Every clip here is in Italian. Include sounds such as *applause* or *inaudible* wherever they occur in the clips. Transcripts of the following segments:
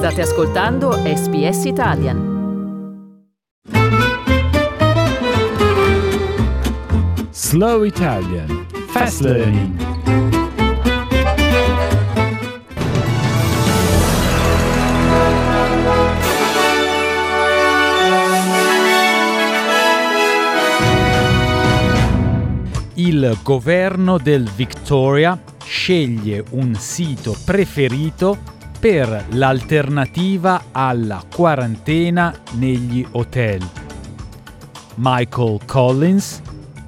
State ascoltando SBS Italian. Slow Italian Fast Learning. Il governo del Victoria sceglie un sito preferito per l'alternativa alla quarantena negli hotel. Michael Collins,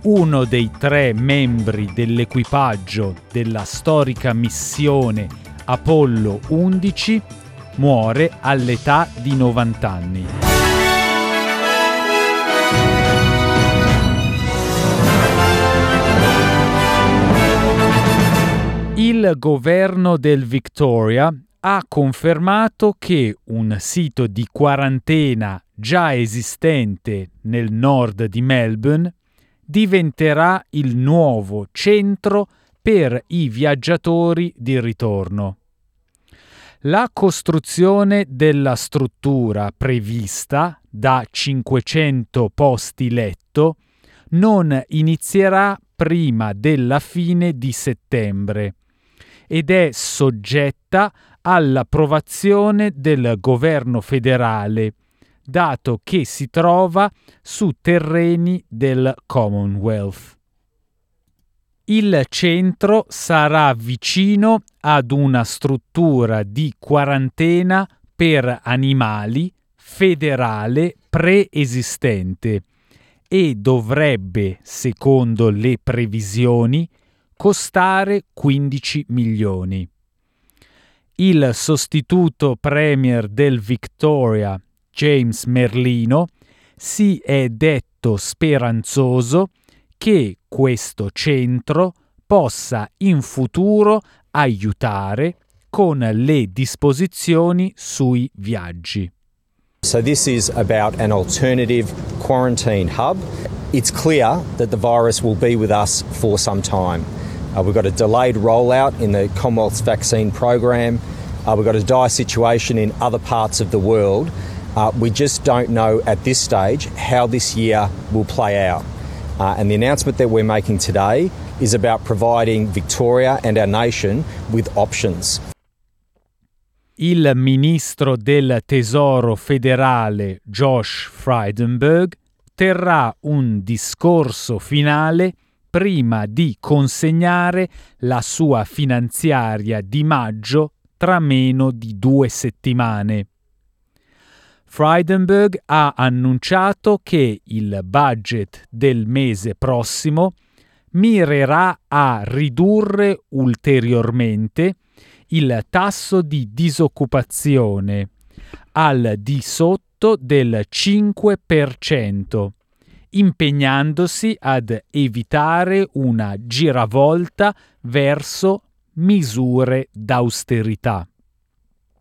uno dei tre membri dell'equipaggio della storica missione Apollo 11, muore all'età di 90 anni. Il governo del Victoria ha confermato che un sito di quarantena già esistente nel nord di Melbourne diventerà il nuovo centro per i viaggiatori di ritorno. La costruzione della struttura prevista da 500 posti letto non inizierà prima della fine di settembre ed è soggetta all'approvazione del governo federale, dato che si trova su terreni del Commonwealth. Il centro sarà vicino ad una struttura di quarantena per animali federale preesistente e dovrebbe, secondo le previsioni, costare 15 milioni. Il sostituto premier del Victoria, James Merlino, si è detto speranzoso che questo centro possa in futuro aiutare con le disposizioni sui viaggi. So, this is about an alternative quarantine hub. It's clear that the virus will be with us for some time. Uh, we've got a delayed rollout in the Commonwealth's vaccine program. Uh, we've got a dire situation in other parts of the world. Uh, we just don't know at this stage how this year will play out. Uh, and the announcement that we're making today is about providing Victoria and our nation with options. Il ministro del Tesoro federale Josh Frydenberg terrà un discorso finale prima di consegnare la sua finanziaria di maggio tra meno di due settimane. Frydenberg ha annunciato che il budget del mese prossimo mirerà a ridurre ulteriormente il tasso di disoccupazione al di sotto del 5% impegnandosi ad evitare una giravolta verso misure d'austerità.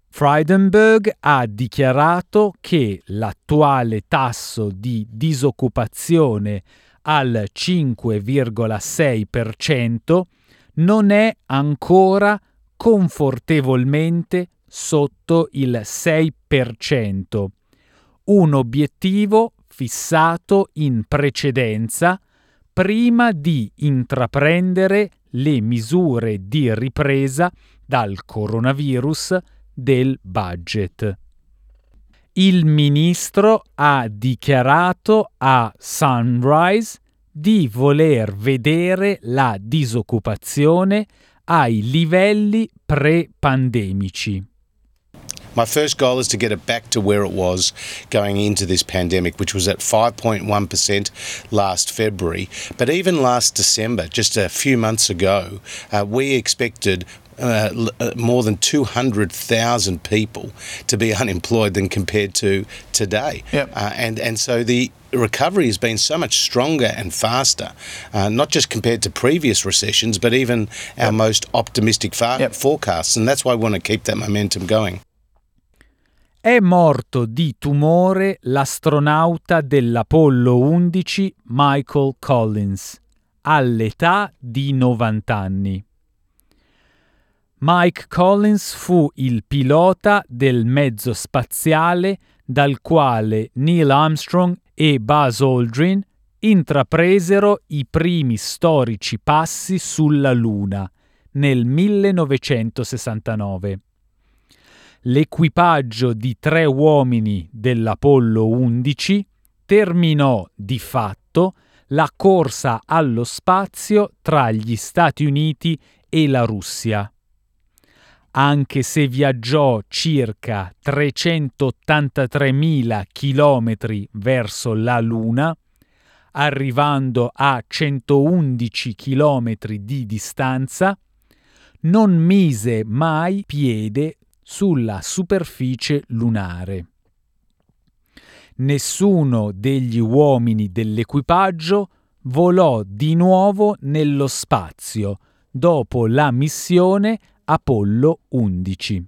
Frydenberg ha dichiarato che l'attuale tasso di disoccupazione al 5,6% non è ancora confortevolmente sotto il 6%, un obiettivo fissato in precedenza prima di intraprendere le misure di ripresa dal coronavirus del budget. Il ministro ha dichiarato a Sunrise di voler vedere la disoccupazione ai livelli pre-pandemici. My first goal is to get it back to where it was going into this pandemic, which was at 5.1% last February. But even last December, just a few months ago, uh, we expected uh, uh more than 200,000 people to be *laughs* unemployed than compared to today. Yep. Uh, and, and so the recovery has been so much stronger and faster, uh, not just compared to previous recessions, but even our most optimistic fa- yep. forecasts. And that's why we want to keep that momentum going. È morto di tumore l'astronauta dell'Apollo 11 Michael Collins all'età di 90 anni. Mike Collins fu il pilota del mezzo spaziale dal quale Neil Armstrong e Buzz Aldrin intrapresero i primi storici passi sulla Luna nel 1969. L'equipaggio di tre uomini dell'Apollo 11 terminò di fatto la corsa allo spazio tra gli Stati Uniti e la Russia. Anche se viaggiò circa 383.000 chilometri verso la Luna, arrivando a 111 chilometri di distanza, non mise mai piede sulla superficie lunare. Nessuno degli uomini dell'equipaggio volò di nuovo nello spazio dopo la missione Apollo 11.